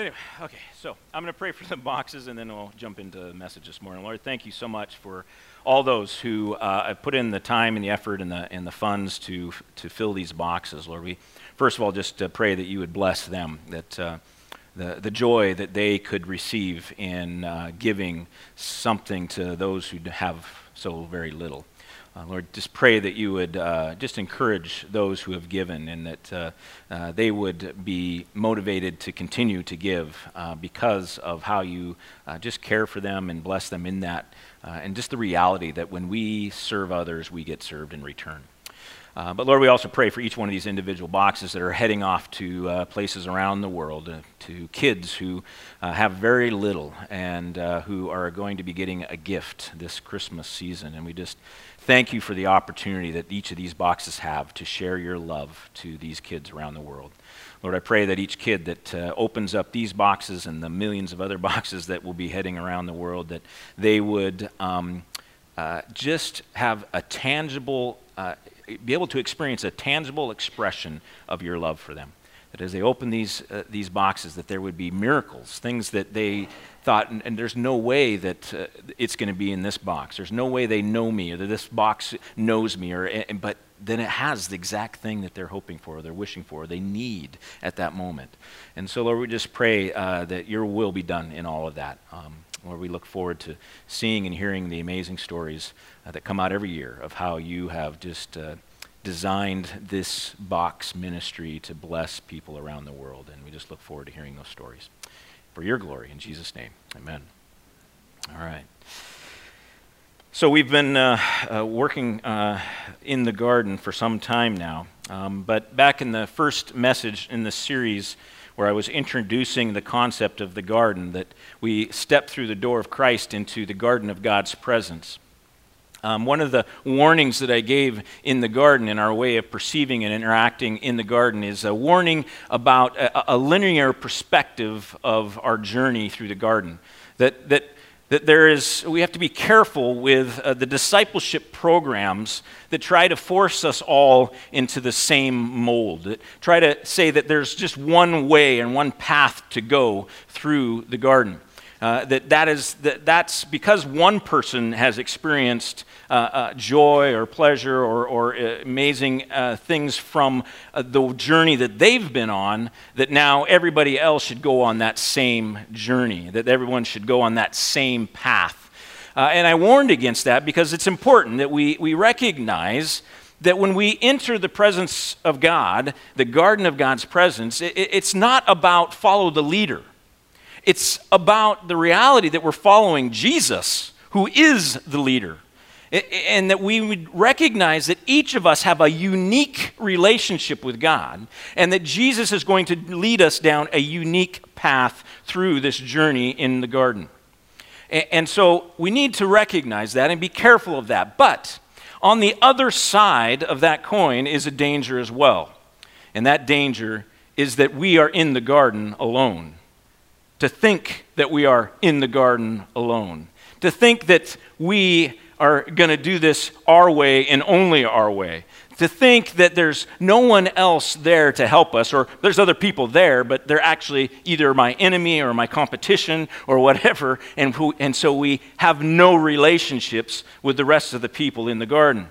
Anyway, okay, so I'm going to pray for the boxes and then we'll jump into the message this morning. Lord, thank you so much for all those who uh, have put in the time and the effort and the, and the funds to, to fill these boxes. Lord, we first of all just uh, pray that you would bless them, that uh, the, the joy that they could receive in uh, giving something to those who have so very little. Uh, Lord, just pray that you would uh, just encourage those who have given and that uh, uh they would be motivated to continue to give uh, because of how you uh, just care for them and bless them in that. and just the reality that when we serve others, we get served in return. Uh, but Lord, we also pray for each one of these individual boxes that are heading off to uh, places around the world, uh, to kids who uh, have very little and uh, who are going to be getting a gift this Christmas season. And we just thank you for the opportunity that each of these boxes have to share your love to these kids around the world. Lord, I pray that each kid that uh, opens up these boxes and the millions of other boxes that will be heading around the world, that they would um, just have a tangible be able to experience a tangible expression of your love for them. That as they open these, uh, these boxes, that there would be miracles, things that they thought, and, and there's no way that uh, it's going to be in this box. There's no way they know me, or that this box knows me, or, and, but then it has the exact thing that they're hoping for, or they're wishing for, or they need at that moment. And so, Lord, we just pray uh, that your will be done in all of that. Um, Lord, we look forward to seeing and hearing the amazing stories uh, that come out every year of how you have just uh, designed this box ministry to bless people around the world. And we just look forward to hearing those stories. For your glory, in Jesus' name, amen. All right. So we've been uh, uh, working uh, in the garden for some time now. Um, but back in the first message in the series, where I was introducing the concept of the garden, that we step through the door of Christ into the garden of God's presence. Um, one of the warnings that I gave in the garden in our way of perceiving and interacting in the garden is a warning about a, a linear perspective of our journey through the garden. That, that, that there is, we have to be careful with uh, the discipleship programs that try to force us all into the same mold, that try to say that there's just one way and one path to go through the garden. Uh, that, that is, that that's because one person has experienced uh, uh, joy or pleasure or, or uh, amazing uh, things from uh, the journey that they've been on, that now everybody else should go on that same journey, that everyone should go on that same path. and I warned against that because it's important that we, we recognize that when we enter the presence of God, the garden of God's presence, it, it's not about follow the leader. It's about the reality that we're following Jesus, who is the leader. And that we would recognize that each of us have a unique relationship with God, and that Jesus is going to lead us down a unique path through this journey in the garden. And so we need to recognize that and be careful of that. But on the other side of that coin is a danger as well. And that danger is that we are in the garden alone to think that we are in the garden alone, to think that we are going to do this our way and only our way, to think that there's no one else there to help us, or there's other people there, but they're actually either my enemy or my competition or whatever, and, who, and so we have no relationships with the rest of the people in the garden.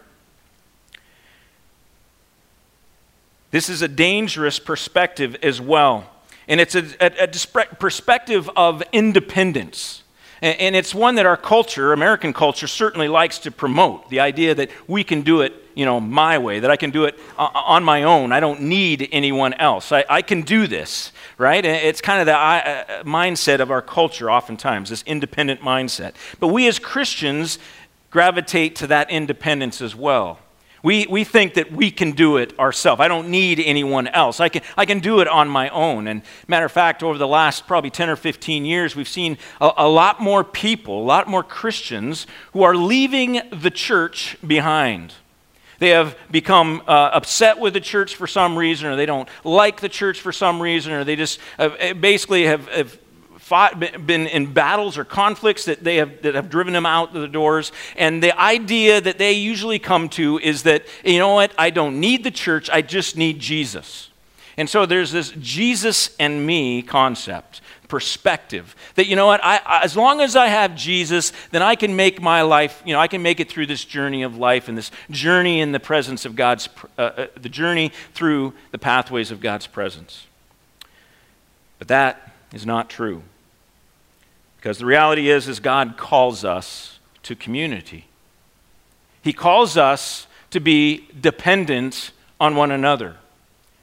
This is a dangerous perspective as well. And it's a, a, a perspective of independence. And, and it's one that our culture, American culture, certainly likes to promote the idea that we can do it you know, my way, that I can do it on my own. I don't need anyone else. I, I can do this, right? It's kind of the uh, mindset of our culture, oftentimes, this independent mindset. But we as Christians gravitate to that independence as well. We, we think that we can do it ourselves. I don't need anyone else. I can, I can do it on my own. And matter of fact, over the last probably 10 or 15 years, we've seen a, a lot more people, a lot more Christians who are leaving the church behind. They have become uh, upset with the church for some reason, or they don't like the church for some reason, or they just uh, basically have, have fought, been in battles or conflicts that, they have, that have driven them out the doors. And the idea that they usually come to is that, you know what, I don't need the church, I just need Jesus. And so there's this Jesus and me concept. perspective. That, you know what, I, as long as I have Jesus, then I can make my life, you know, I can make it through this journey of life and this journey in the presence of God's, uh, uh, the journey through the pathways of God's presence. But that is not true. Because the reality is, is God calls us to community. He calls us to be dependent on one another.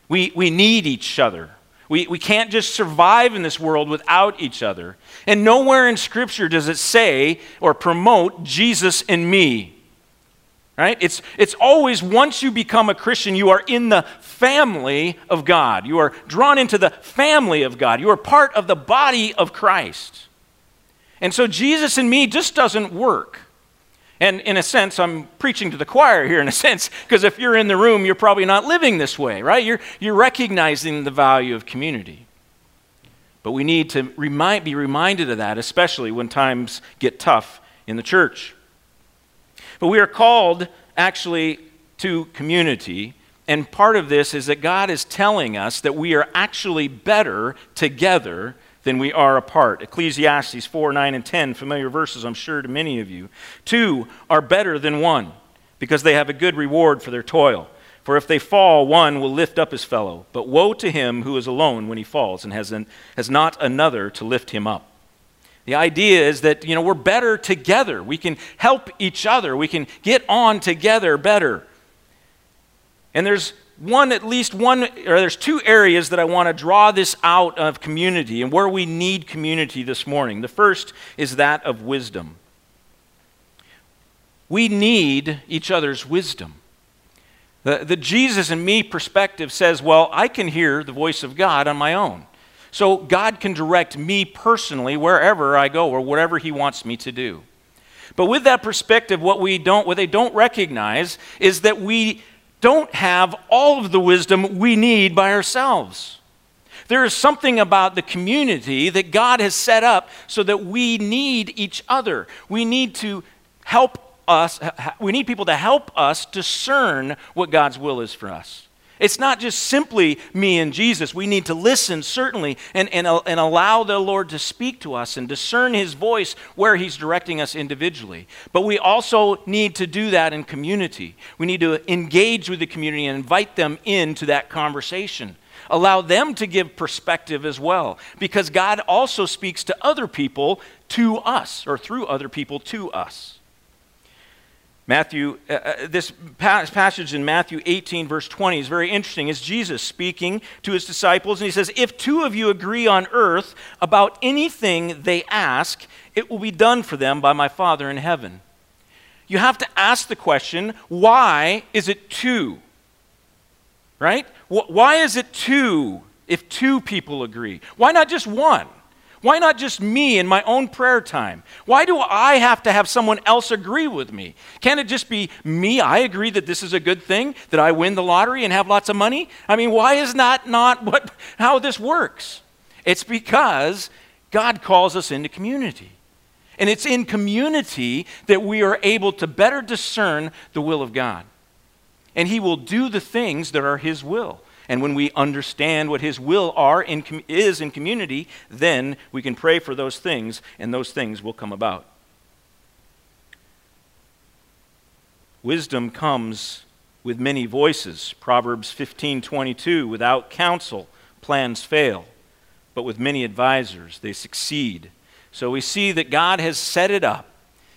We, we need each other. We, we can't just survive in this world without each other. And nowhere in Scripture does it say or promote Jesus and me. Right? It's, it's always once you become a Christian, you are in the family of God. You are drawn into the family of God. You are part of the body of Christ. And so Jesus and me just doesn't work. And in a sense, I'm preaching to the choir here in a sense, because if you're in the room, you're probably not living this way, right? You're, you're recognizing the value of community. But we need to remind, be reminded of that, especially when times get tough in the church. But we are called actually to community. And part of this is that God is telling us that we are actually better together than we are apart. Ecclesiastes 4, 9, and 10, familiar verses, I'm sure, to many of you. Two are better than one because they have a good reward for their toil. For if they fall, one will lift up his fellow. But woe to him who is alone when he falls and has, an, has not another to lift him up. The idea is that, you know, we're better together. We can help each other. We can get on together better. And there's one, at least one, or there's two areas that I want to draw this out of community and where we need community this morning. The first is that of wisdom. We need each other's wisdom. The, the Jesus and me perspective says, well, I can hear the voice of God on my own. So God can direct me personally wherever I go or whatever He wants me to do. But with that perspective, what we don't, what they don't recognize is that we don't have all of the wisdom we need by ourselves. There is something about the community that God has set up so that we need each other. We need to help us, we need people to help us discern what God's will is for us. It's not just simply me and Jesus. We need to listen, certainly, and, and, uh, and allow the Lord to speak to us and discern His voice where He's directing us individually. But we also need to do that in community. We need to engage with the community and invite them into that conversation. Allow them to give perspective as well, because God also speaks to other people to us, or through other people to us. Matthew, uh, uh this passage in Matthew 18, verse 20, is very interesting. It's Jesus speaking to his disciples, and he says, If two of you agree on earth about anything they ask, it will be done for them by my Father in heaven. You have to ask the question why is it two? Right? Why is it two if two people agree? Why not just one? Why not just me in my own prayer time? Why do I have to have someone else agree with me? Can't it just be me? I agree that this is a good thing, that I win the lottery and have lots of money? I mean, why is that not what, how this works? It's because God calls us into community. And it's in community that we are able to better discern the will of God. And He will do the things that are His will. And when we understand what His will are in, is in community, then we can pray for those things, and those things will come about. Wisdom comes with many voices. Proverbs 15:22, without counsel plans fail, but with many advisors they succeed. So we see that God has set it up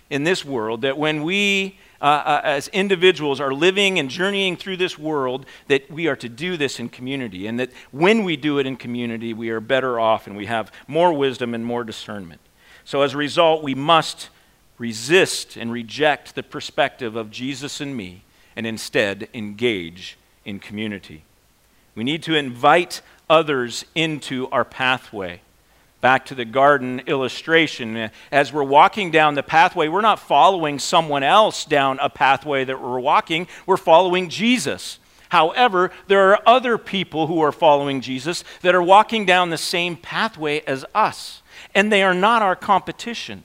in this world that when we uh, uh, as individuals are living and journeying through this world, that we are to do this in community. And that when we do it in community, we are better off and we have more wisdom and more discernment. So as a result, we must resist and reject the perspective of Jesus and me and instead engage in community. We need to invite others into our pathway. Back to the garden illustration. As we're walking down the pathway, we're not following someone else down a pathway that we're walking, we're following Jesus. However, there are other people who are following Jesus that are walking down the same pathway as us, and they are not our competition.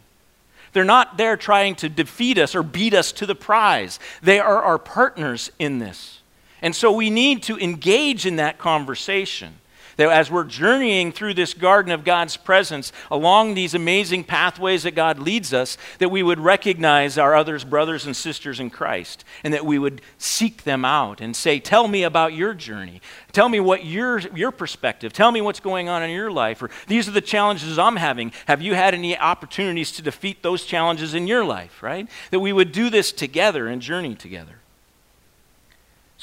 They're not there trying to defeat us or beat us to the prize. They are our partners in this. And so we need to engage in that conversation. That as we're journeying through this garden of God's presence, along these amazing pathways that God leads us, that we would recognize our others, brothers and sisters in Christ, and that we would seek them out and say, Tell me about your journey. Tell me what your, your perspective. Tell me what's going on in your life. Or these are the challenges I'm having. Have you had any opportunities to defeat those challenges in your life, right? That we would do this together and journey together.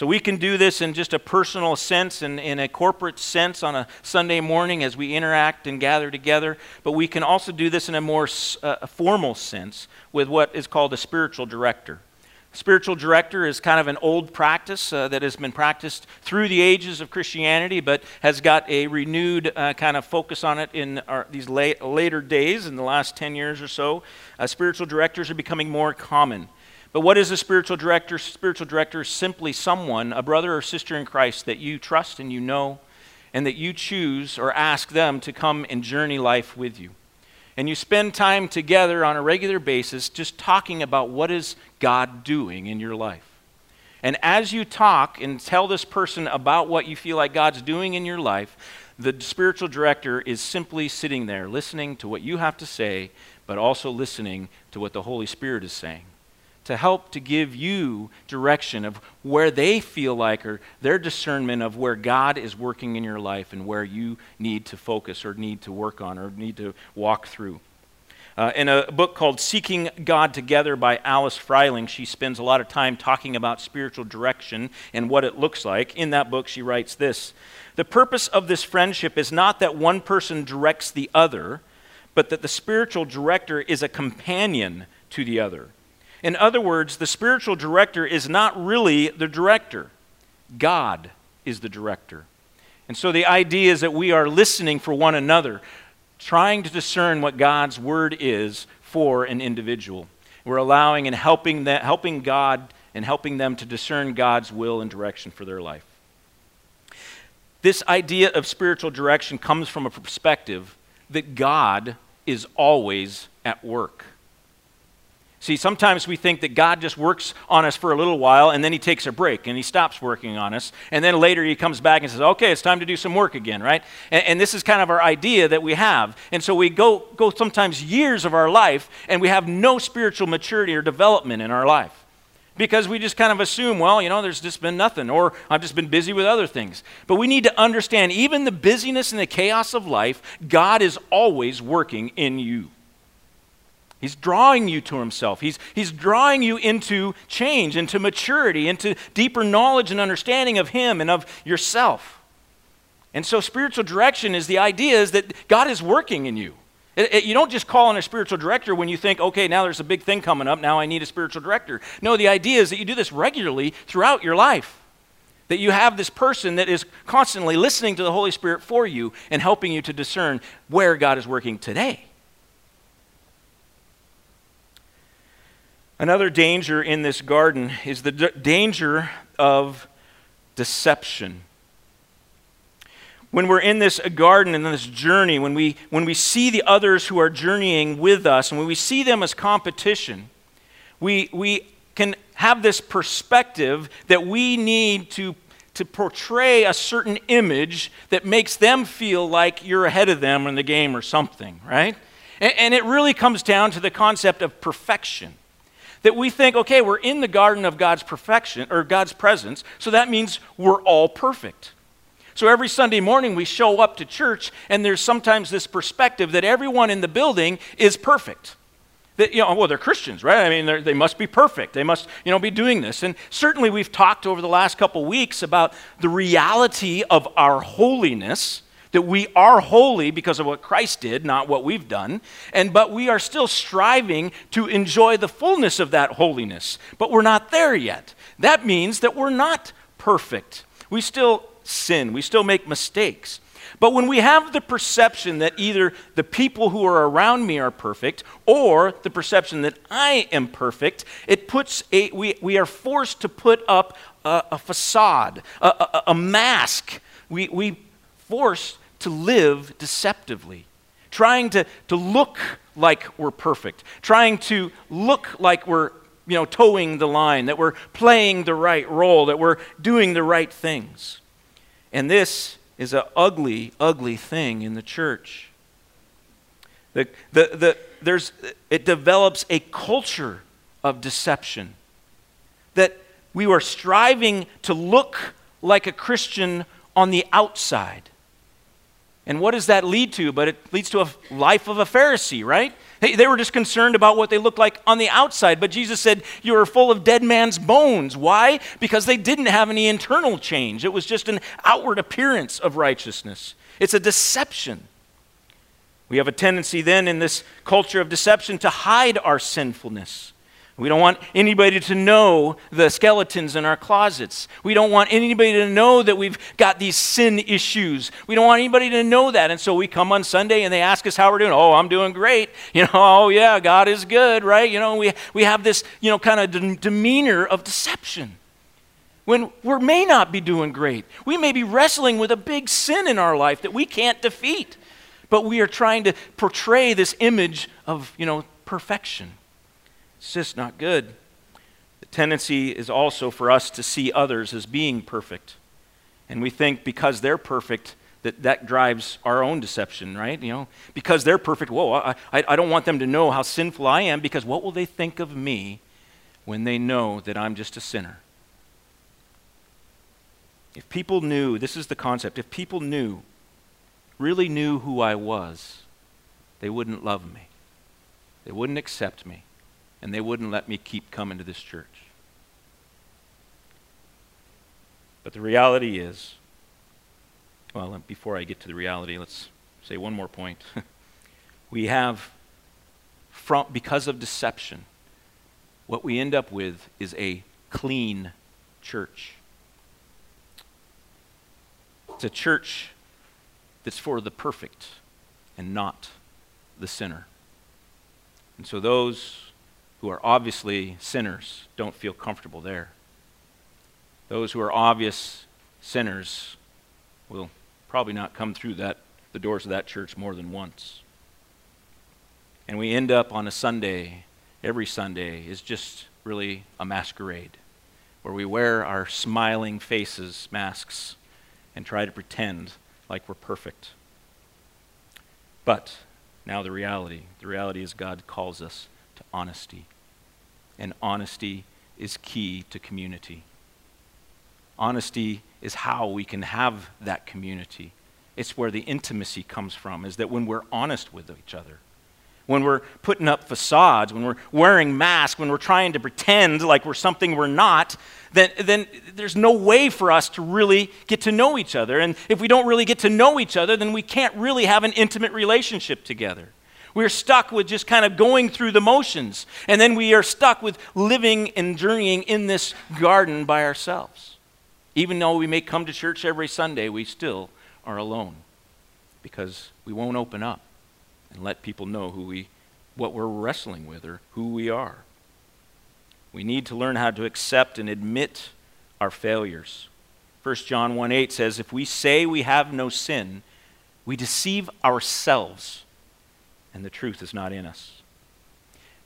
So we can do this in just a personal sense and in a corporate sense on a Sunday morning as we interact and gather together, but we can also do this in a more uh, formal sense with what is called a spiritual director. Spiritual director is kind of an old practice uh, that has been practiced through the ages of Christianity, but has got a renewed uh, kind of focus on it in our, these late, later days, in the last 10 years or so. Uh, spiritual directors are becoming more common. But what is a spiritual director? Spiritual director is simply someone, a brother or sister in Christ that you trust and you know, and that you choose or ask them to come and journey life with you. And you spend time together on a regular basis just talking about what is God doing in your life. And as you talk and tell this person about what you feel like God's doing in your life, the spiritual director is simply sitting there listening to what you have to say, but also listening to what the Holy Spirit is saying to help to give you direction of where they feel like or their discernment of where God is working in your life and where you need to focus or need to work on or need to walk through. Uh, in a book called Seeking God Together by Alice Fryling, she spends a lot of time talking about spiritual direction and what it looks like. In that book, she writes this The purpose of this friendship is not that one person directs the other, but that the spiritual director is a companion to the other. In other words, the spiritual director is not really the director, God is the director. And so the idea is that we are listening for one another, trying to discern what God's word is for an individual. We're allowing and helping, that, helping God and helping them to discern God's will and direction for their life. This idea of spiritual direction comes from a perspective that God is always at work. See, sometimes we think that God just works on us for a little while and then he takes a break and he stops working on us. And then later he comes back and says, okay, it's time to do some work again, right? And, and, this is kind of our idea that we have. And so we go, go sometimes years of our life and we have no spiritual maturity or development in our life. Because we just kind of assume, well, you know, there's just been nothing, or I've just been busy with other things. But we need to understand, even the busyness and the chaos of life, God is always working in you. He's drawing you to himself. He's, he's drawing you into change, into maturity, into deeper knowledge and understanding of him and of yourself. And so spiritual direction is the idea is that God is working in you. It, it, you don't just call on a spiritual director when you think, okay, now there's a big thing coming up, now I need a spiritual director. No, the idea is that you do this regularly throughout your life. That you have this person that is constantly listening to the Holy Spirit for you and helping you to discern where God is working today. Another danger in this garden is the d- danger of deception. When we're in this garden and this journey, when we, when we see the others who are journeying with us, and when we see them as competition, we, we can have this perspective that we need to, to portray a certain image that makes them feel like you're ahead of them in the game or something, right? And, and it really comes down to the concept of perfection that we think, okay, we're in the garden of God's perfection or God's presence, so that means we're all perfect. So every Sunday morning we show up to church, and there's sometimes this perspective that everyone in the building is perfect. That, you know, well, they're Christians, right? I mean, they must be perfect. They must, you know, be doing this. And certainly we've talked over the last couple weeks about the reality of our holiness that we are holy because of what Christ did, not what we've done, and but we are still striving to enjoy the fullness of that holiness. But we're not there yet. That means that we're not perfect. We still sin, we still make mistakes. But when we have the perception that either the people who are around me are perfect or the perception that I am perfect, it puts a, we, we are forced to put up a, a facade, a, a, a mask. We, we force to live deceptively, trying to, to look like we're perfect, trying to look like we're you know, toeing the line, that we're playing the right role, that we're doing the right things. And this is an ugly, ugly thing in the church. The, the, the, there's, it develops a culture of deception that we are striving to look like a Christian on the outside. And what does that lead to? But it leads to a life of a Pharisee, right? They, they were just concerned about what they looked like on the outside. But Jesus said, You are full of dead man's bones. Why? Because they didn't have any internal change. It was just an outward appearance of righteousness. It's a deception. We have a tendency then in this culture of deception to hide our sinfulness. We don't want anybody to know the skeletons in our closets. We don't want anybody to know that we've got these sin issues. We don't want anybody to know that. And so we come on Sunday and they ask us how we're doing. Oh, I'm doing great. You know, oh, yeah, God is good, right? You know, we, we have this, you know, kind of de- demeanor of deception when we may not be doing great. We may be wrestling with a big sin in our life that we can't defeat, but we are trying to portray this image of, you know, perfection. It's just not good. The tendency is also for us to see others as being perfect. And we think because they're perfect, that that drives our own deception, right? You know, because they're perfect, whoa, I, I, I don't want them to know how sinful I am because what will they think of me when they know that I'm just a sinner? If people knew, this is the concept, if people knew, really knew who I was, they wouldn't love me. They wouldn't accept me and they wouldn't let me keep coming to this church. But the reality is, well, before I get to the reality, let's say one more point. we have, from, because of deception, what we end up with is a clean church. It's a church that's for the perfect and not the sinner. And so those who are obviously sinners don't feel comfortable there. Those who are obvious sinners will probably not come through that, the doors of that church more than once. And we end up on a Sunday, every Sunday is just really a masquerade where we wear our smiling faces, masks, and try to pretend like we're perfect. But now the reality the reality is God calls us to honesty and honesty is key to community. Honesty is how we can have that community. It's where the intimacy comes from, is that when we're honest with each other, when we're putting up facades, when we're wearing masks, when we're trying to pretend like we're something we're not, then, then there's no way for us to really get to know each other. And if we don't really get to know each other, then we can't really have an intimate relationship together. We're stuck with just kind of going through the motions. And then we are stuck with living and journeying in this garden by ourselves. Even though we may come to church every Sunday, we still are alone because we won't open up and let people know who we, what we're wrestling with or who we are. We need to learn how to accept and admit our failures. 1 John 1 8 says, If we say we have no sin, we deceive ourselves and the truth is not in us.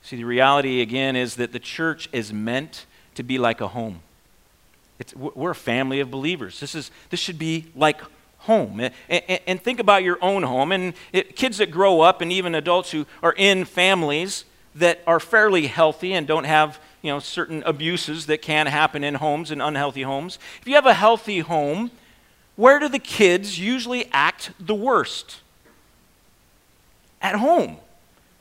See, the reality again is that the church is meant to be like a home. It's, we're a family of believers. This, is, this should be like home. And, and, and think about your own home. And it, kids that grow up, and even adults who are in families that are fairly healthy and don't have you know, certain abuses that can happen in homes and unhealthy homes. If you have a healthy home, where do the kids usually act the worst? At home,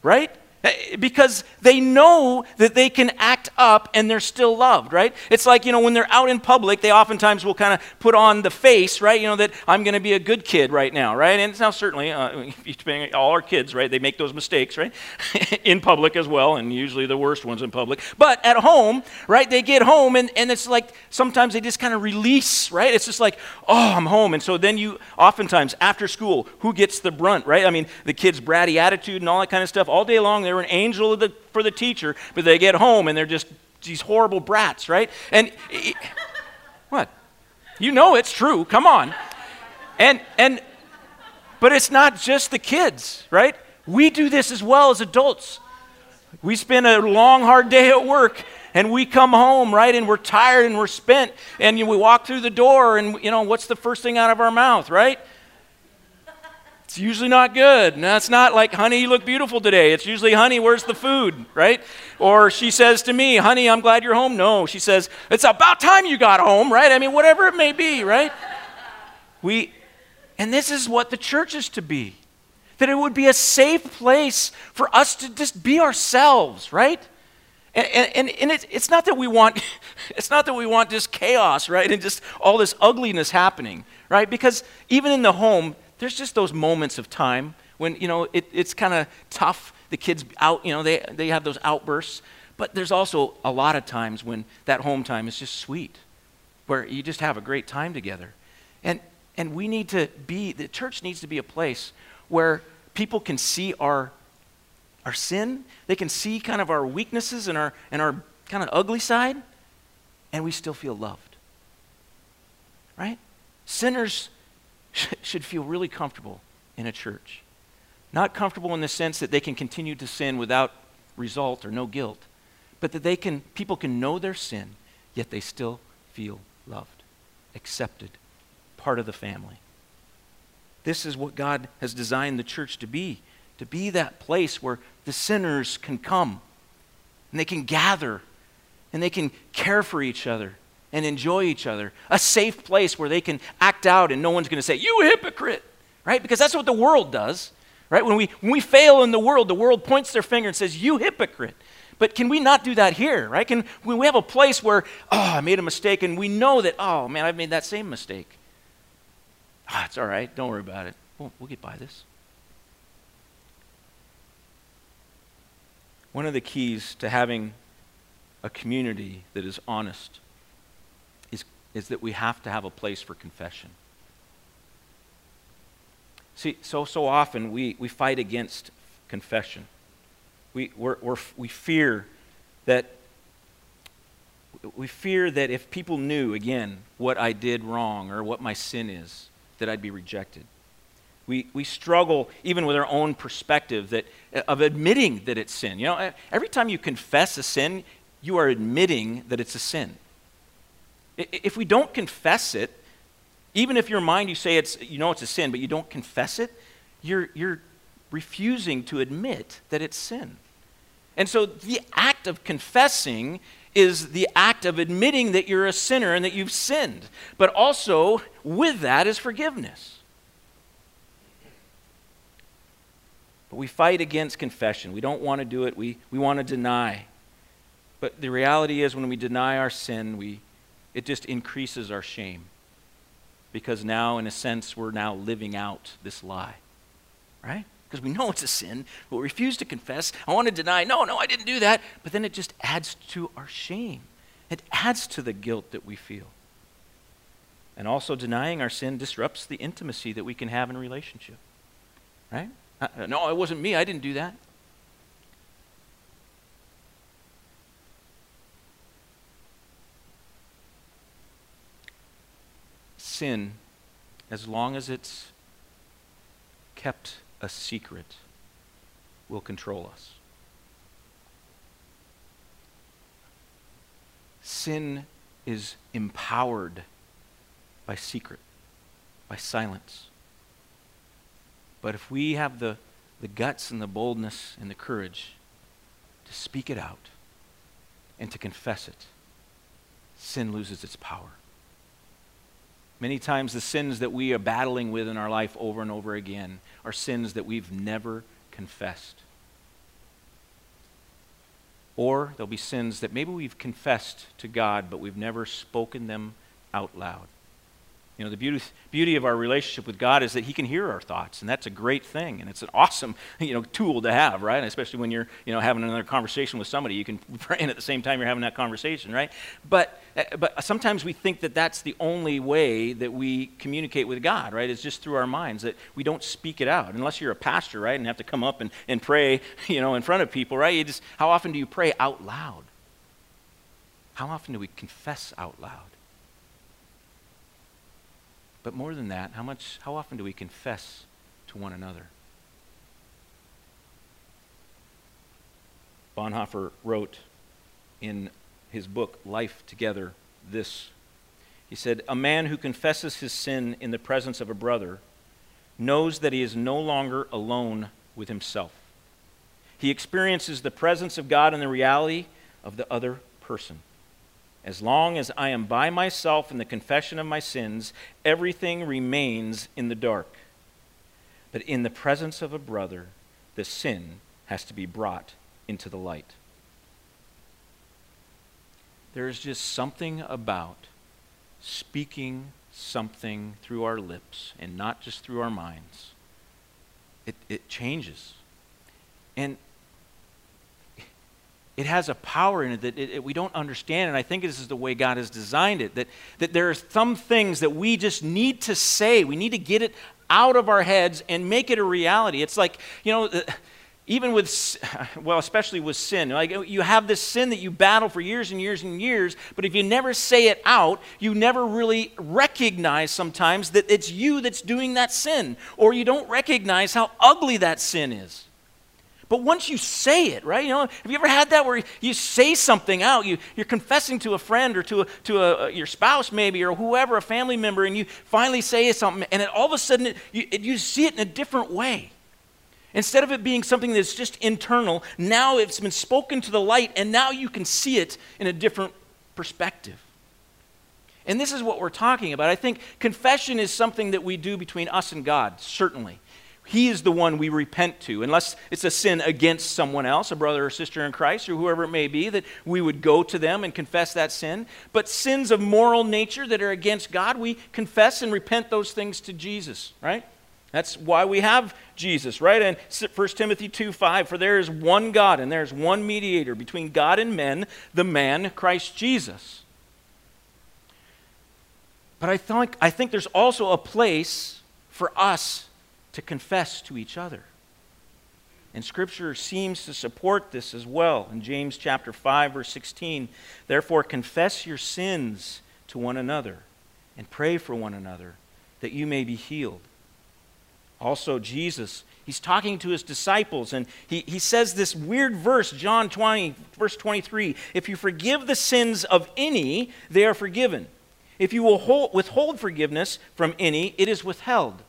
right? Eh, because they know that they can act up and they're still loved, right? It's like, you know, when they're out in public, they oftentimes will kind of put on the face, right? You know, that I'm going to be a good kid right now, right? And it's now, certainly, uh, all our kids, right, they make those mistakes, right? in public as well, and usually the worst ones in public. But at home, right, they get home and, and it's like sometimes they just kind of release, right? It's just like, oh, I'm home. And so then you, oftentimes, after school, who gets the brunt, right? I mean, the kid's bratty attitude and all that kind of stuff. All day long, they're an angel the, for the teacher, but they get home and they're just these horrible brats, right? And what? You know it's true. Come on. And and but it's not just the kids, right? We do this as well as adults. We spend a long, hard day at work, And we come home, right, and we're tired and we're spent, and we walk through the door, and, you know, what's the first thing out of our mouth, right? It's usually not good. And that's not like, honey, you look beautiful today. It's usually, honey, where's the food, right? Or she says to me, honey, I'm glad you're home. No, she says, it's about time you got home, right? I mean, whatever it may be, right? We, and this is what the church is to be that it would be a safe place for us to just be ourselves, right? And, and, and it, it's not that we want it's not that we want just chaos, right? And just all this ugliness happening, right? Because even in the home, there's just those moments of time when, you know, it, it's kind of tough. The kids out, you know, they, they have those outbursts. But there's also a lot of times when that home time is just sweet, where you just have a great time together. And, and we need to be, the church needs to be a place where people can see our, our sin, they can see kind of our weaknesses and our, and our kind of ugly side, and we still feel loved. Right? Sinners should feel really comfortable in a church. Not comfortable in the sense that they can continue to sin without result or no guilt, but that they can, people can know their sin, yet they still feel loved, accepted, part of the family. This is what God has designed the church to be to be that place where the sinners can come and they can gather and they can care for each other and enjoy each other. A safe place where they can act out and no one's going to say, You hypocrite, right? Because that's what the world does, right? When we, when we fail in the world, the world points their finger and says, You hypocrite. But can we not do that here, right? Can we have a place where, oh, I made a mistake, and we know that, oh, man, I've made that same mistake. Ah, it's all right. Don't worry about it. We'll, we'll get by this. One of the keys to having a community that is honest is, that we have to have a place for confession. See, so, so often we, we fight against confession. We, we're, we're, we fear that we fear that if people knew again what I did wrong or what my sin is, that I'd be rejected. We, we struggle even with our own perspective that, of admitting that it's sin. You know, every time you confess a sin, you are admitting that it's a sin. If we don't confess it, even if your mind you say it's, you know it's a sin, but you don't confess it, you're, you're refusing to admit that it's sin. And so the act of confessing is the act of admitting that you're a sinner and that you've sinned. But also, with that is forgiveness. But we fight against confession. We don't want to do it, we, we want to deny. But the reality is, when we deny our sin, we, it just increases our shame. Because now, in a sense, we're now living out this lie. Right? because we know it's a sin, but we refuse to confess. I want to deny, no, no, I didn't do that. But then it just adds to our shame, it adds to the guilt that we feel. And also, denying our sin disrupts the intimacy that we can have in a relationship. Right? Uh, no, it wasn't me. I didn't do that. Sin, as long as it's kept a secret will control us. Sin is empowered by secret, by silence. But if we have the, the guts and the boldness and the courage to speak it out and to confess it, sin loses its power. Many times, the sins that we are battling with in our life over and over again are sins that we've never confessed. Or there'll be sins that maybe we've confessed to God, but we've never spoken them out loud. You know, the beauty, beauty of our relationship with God is that He can hear our thoughts, and that's a great thing, and it's an awesome, you know, tool to have, right? especially when you're, you know, having another conversation with somebody, you can pray at the same time you're having that conversation, right? But, eh, but sometimes we think that that's the only way that we communicate with God, right? It's just through our minds that we don't speak it out, unless you're a pastor, right, and have to come up and, and pray, you know, in front of people, right? You just, how often do you pray out loud? How often do we confess out loud? But more than that, how much how often do we confess to one another? Bonhoeffer wrote in his book, Life Together, this. He said, A man who confesses his sin in the presence of a brother knows that he is no longer alone with himself. He experiences the presence of God and the reality of the other person. As long as I am by myself in the confession of my sins, everything remains in the dark. But in the presence of a brother, the sin has to be brought into the light. There's just something about speaking something through our lips and not just through our minds. It, it changes. And it has a power in it that it, it, we don't understand. And I think this is the way God has designed it that, that there are some things that we just need to say. We need to get it out of our heads and make it a reality. It's like, you know, uh, even with, well, especially with sin, like uh, you have this sin that you battle for years and years and years, but if you never say it out, you never really recognize sometimes that it's you that's doing that sin, or you don't recognize how ugly that sin is. But once you say it, right? You know, have you ever had that where you say something out? You, you're confessing to a friend or to, a, to a, uh, your spouse, maybe, or whoever, a family member, and you finally say something, and it, all of a sudden it, you, it, you see it in a different way. Instead of it being something that's just internal, now it's been spoken to the light, and now you can see it in a different perspective. And this is what we're talking about. I think confession is something that we do between us and God, certainly. He is the one we repent to, unless it's a sin against someone else, a brother or sister in Christ, or whoever it may be, that we would go to them and confess that sin. But sins of moral nature that are against God, we confess and repent those things to Jesus, right? That's why we have Jesus, right? And 1 Timothy 2 5, for there is one God and there is one mediator between God and men, the man, Christ Jesus. But I think, I think there's also a place for us to confess to each other. And Scripture seems to support this as well. In James chapter 5, verse 16, therefore confess your sins to one another and pray for one another that you may be healed. Also, Jesus, he's talking to his disciples, and he, he says this weird verse, John 20, verse 23 If you forgive the sins of any, they are forgiven. If you will hold, withhold forgiveness from any, it is withheld.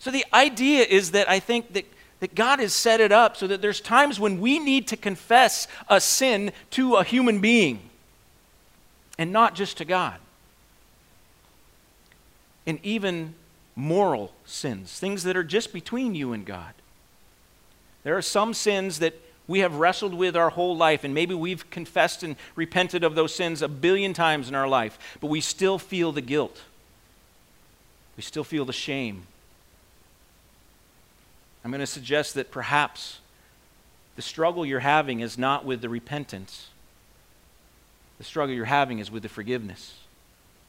So the idea is that I think that, that God has set it up so that there's times when we need to confess a sin to a human being and not just to God. And even moral sins, things that are just between you and God. There are some sins that we have wrestled with our whole life, and maybe we've confessed and repented of those sins a billion times in our life, but we still feel the guilt. We still feel the shame. I'm going to suggest that perhaps the struggle you're having is not with the repentance. The struggle you're having is with the forgiveness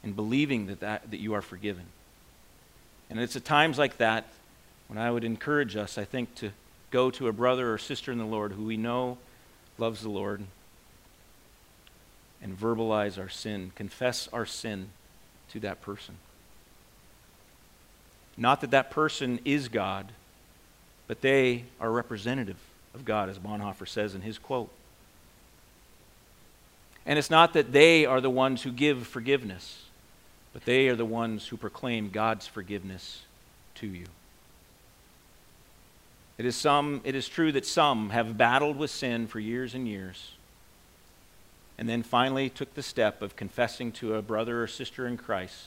and believing that, that, that you are forgiven. And it's at times like that when I would encourage us, I think, to go to a brother or sister in the Lord who we know loves the Lord and verbalize our sin, confess our sin to that person. Not that that person is God but they are representative of God, as Bonhoeffer says in his quote. And it's not that they are the ones who give forgiveness, but they are the ones who proclaim God's forgiveness to you. It is, some, it is true that some have battled with sin for years and years, and then finally took the step of confessing to a brother or sister in Christ.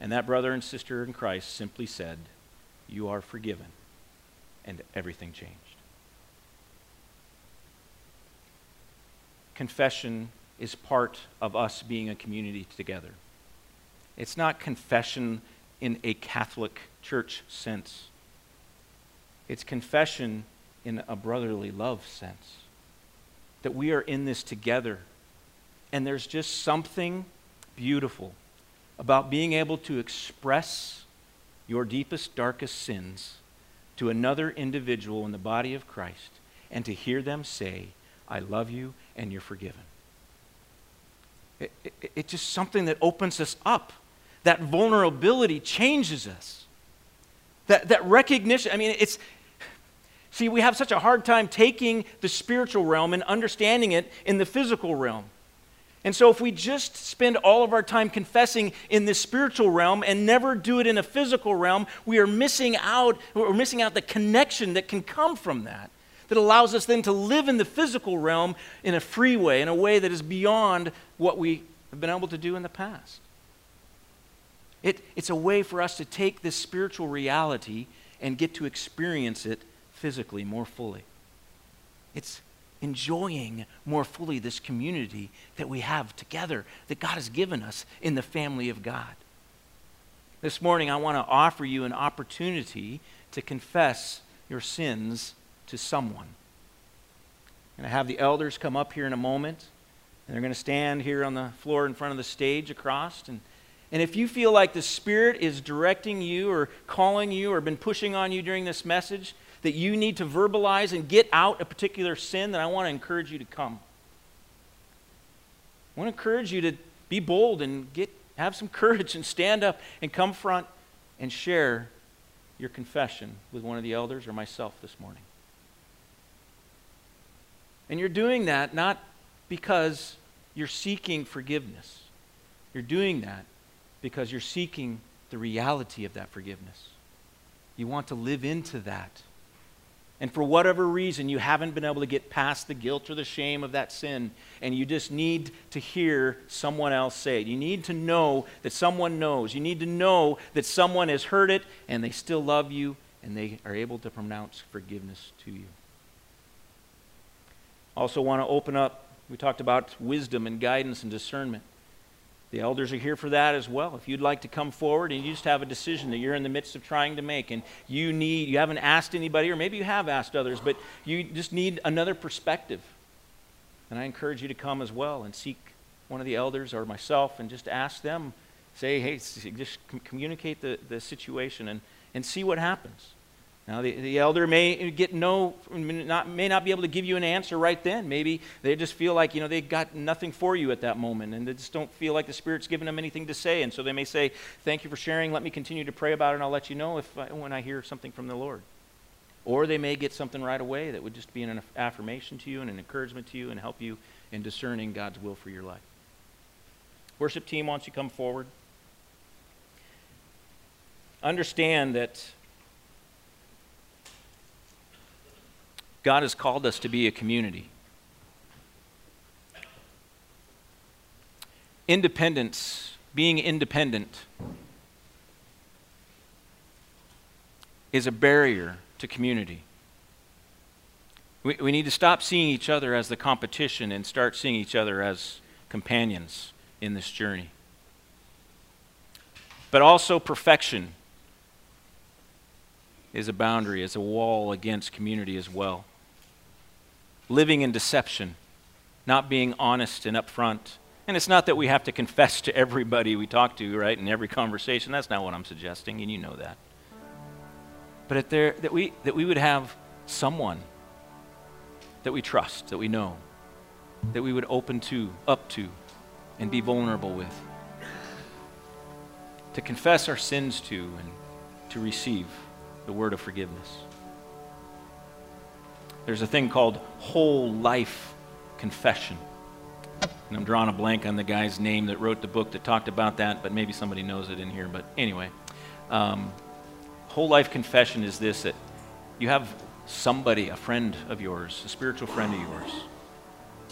And that brother and sister in Christ simply said, You are forgiven and everything changed. Confession is part of us being a community together. It's not confession in a Catholic church sense, it's confession in a brotherly love sense. That we are in this together. And there's just something beautiful about being able to express your deepest, darkest sins to another individual in the body of Christ and to hear them say, I love you and you're forgiven. It, it, it's just something that opens us up. That vulnerability changes us. That, that recognition, I mean, it's, See, we have such a hard time taking the spiritual realm and understanding it in the physical realm. And so, if we just spend all of our time confessing in the spiritual realm and never do it in a physical realm, we are missing out, we're missing out the connection that can come from that, that allows us then to live in the physical realm in a free way, in a way that is beyond what we have been able to do in the past. It, it's a way for us to take this spiritual reality and get to experience it physically more fully. It's enjoying more fully this community that we have together, that God has given us in the family of God. This morning, I want to offer you an opportunity to confess your sins to someone. And I have the elders come up here in a moment, and they're going to stand here on the floor in front of the stage across. And, and if you feel like the Spirit is directing you or calling you or been pushing on you during this message, that you need to verbalize and get out a particular sin, then I want to encourage you to come. I want to encourage you to be bold and get, have some courage and stand up and come front and share your confession with one of the elders or myself this morning. And you're doing that not because you're seeking forgiveness. You're doing that because you're seeking the reality of that forgiveness. You want to live into that and for whatever reason you haven't been able to get past the guilt or the shame of that sin, and you just need to hear someone else say it. You need to know that someone knows. You need to know that someone has heard it and they still love you and they are able to pronounce forgiveness to you. Also, want to open up, we talked about wisdom and guidance and discernment. The elders are here for that as well. If you'd like to come forward and you just have a decision that you're in the midst of trying to make and you need, you haven't asked anybody, or maybe you have asked others, but you just need another perspective. And I encourage you to come as well and seek one of the elders or myself and just ask them, say, hey, just communicate the, the situation and, and see what happens. Now, the, the elder may get no, not, may not be able to give you an answer right then. Maybe they just feel like, you know, they got nothing for you at that moment and they just don't feel like the Spirit's given them anything to say. And so they may say, thank you for sharing. Let me continue to pray about it and I'll let you know if I, when I hear something from the Lord. Or they may get something right away that would just be an affirmation to you and an encouragement to you and help you in discerning God's will for your life. Worship team wants you come forward. Understand that God has called us to be a community. Independence, being independent, is a barrier to community. We, we need to stop seeing each other as the competition and start seeing each other as companions in this journey. But also, perfection is a boundary, is a wall against community as well living in deception, not being honest and upfront. And it's not that we have to confess to everybody we talk to, right, in every conversation. That's not what I'm suggesting, and you know that. But there, that, we, that we would have someone that we trust, that we know, that we would open to, up to, and be vulnerable with. To confess our sins to and to receive the word of forgiveness. There's a thing called whole life confession. And I'm drawing a blank on the guy's name that wrote the book that talked about that, but maybe somebody knows it in here. But anyway, um, whole life confession is this that you have somebody, a friend of yours, a spiritual friend of yours,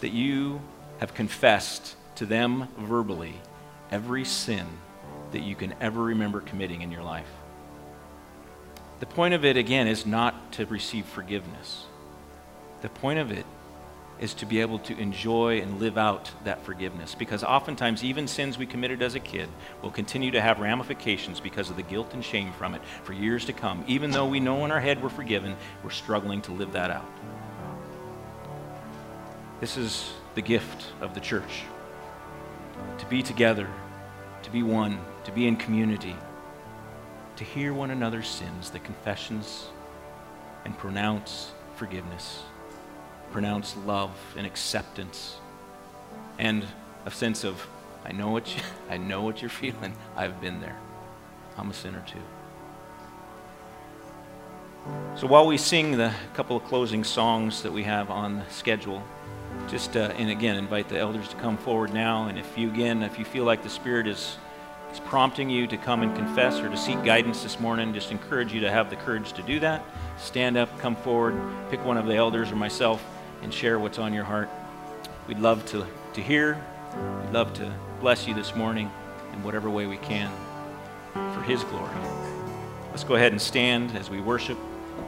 that you have confessed to them verbally every sin that you can ever remember committing in your life. The point of it, again, is not to receive forgiveness. The point of it is to be able to enjoy and live out that forgiveness. Because oftentimes, even sins we committed as a kid will continue to have ramifications because of the guilt and shame from it for years to come. Even though we know in our head we're forgiven, we're struggling to live that out. This is the gift of the church to be together, to be one, to be in community, to hear one another's sins, the confessions, and pronounce forgiveness pronounce love and acceptance and a sense of I know what you, I know what you're feeling. I've been there. I'm a sinner too. So while we sing the couple of closing songs that we have on the schedule, just uh, and again invite the elders to come forward now. And if you again, if you feel like the Spirit is is prompting you to come and confess or to seek guidance this morning, just encourage you to have the courage to do that. Stand up, come forward, pick one of the elders or myself, and share what's on your heart. We'd love to, to hear. We'd love to bless you this morning in whatever way we can for His glory. Let's go ahead and stand as we worship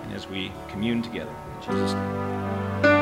and as we commune together. In Jesus' name.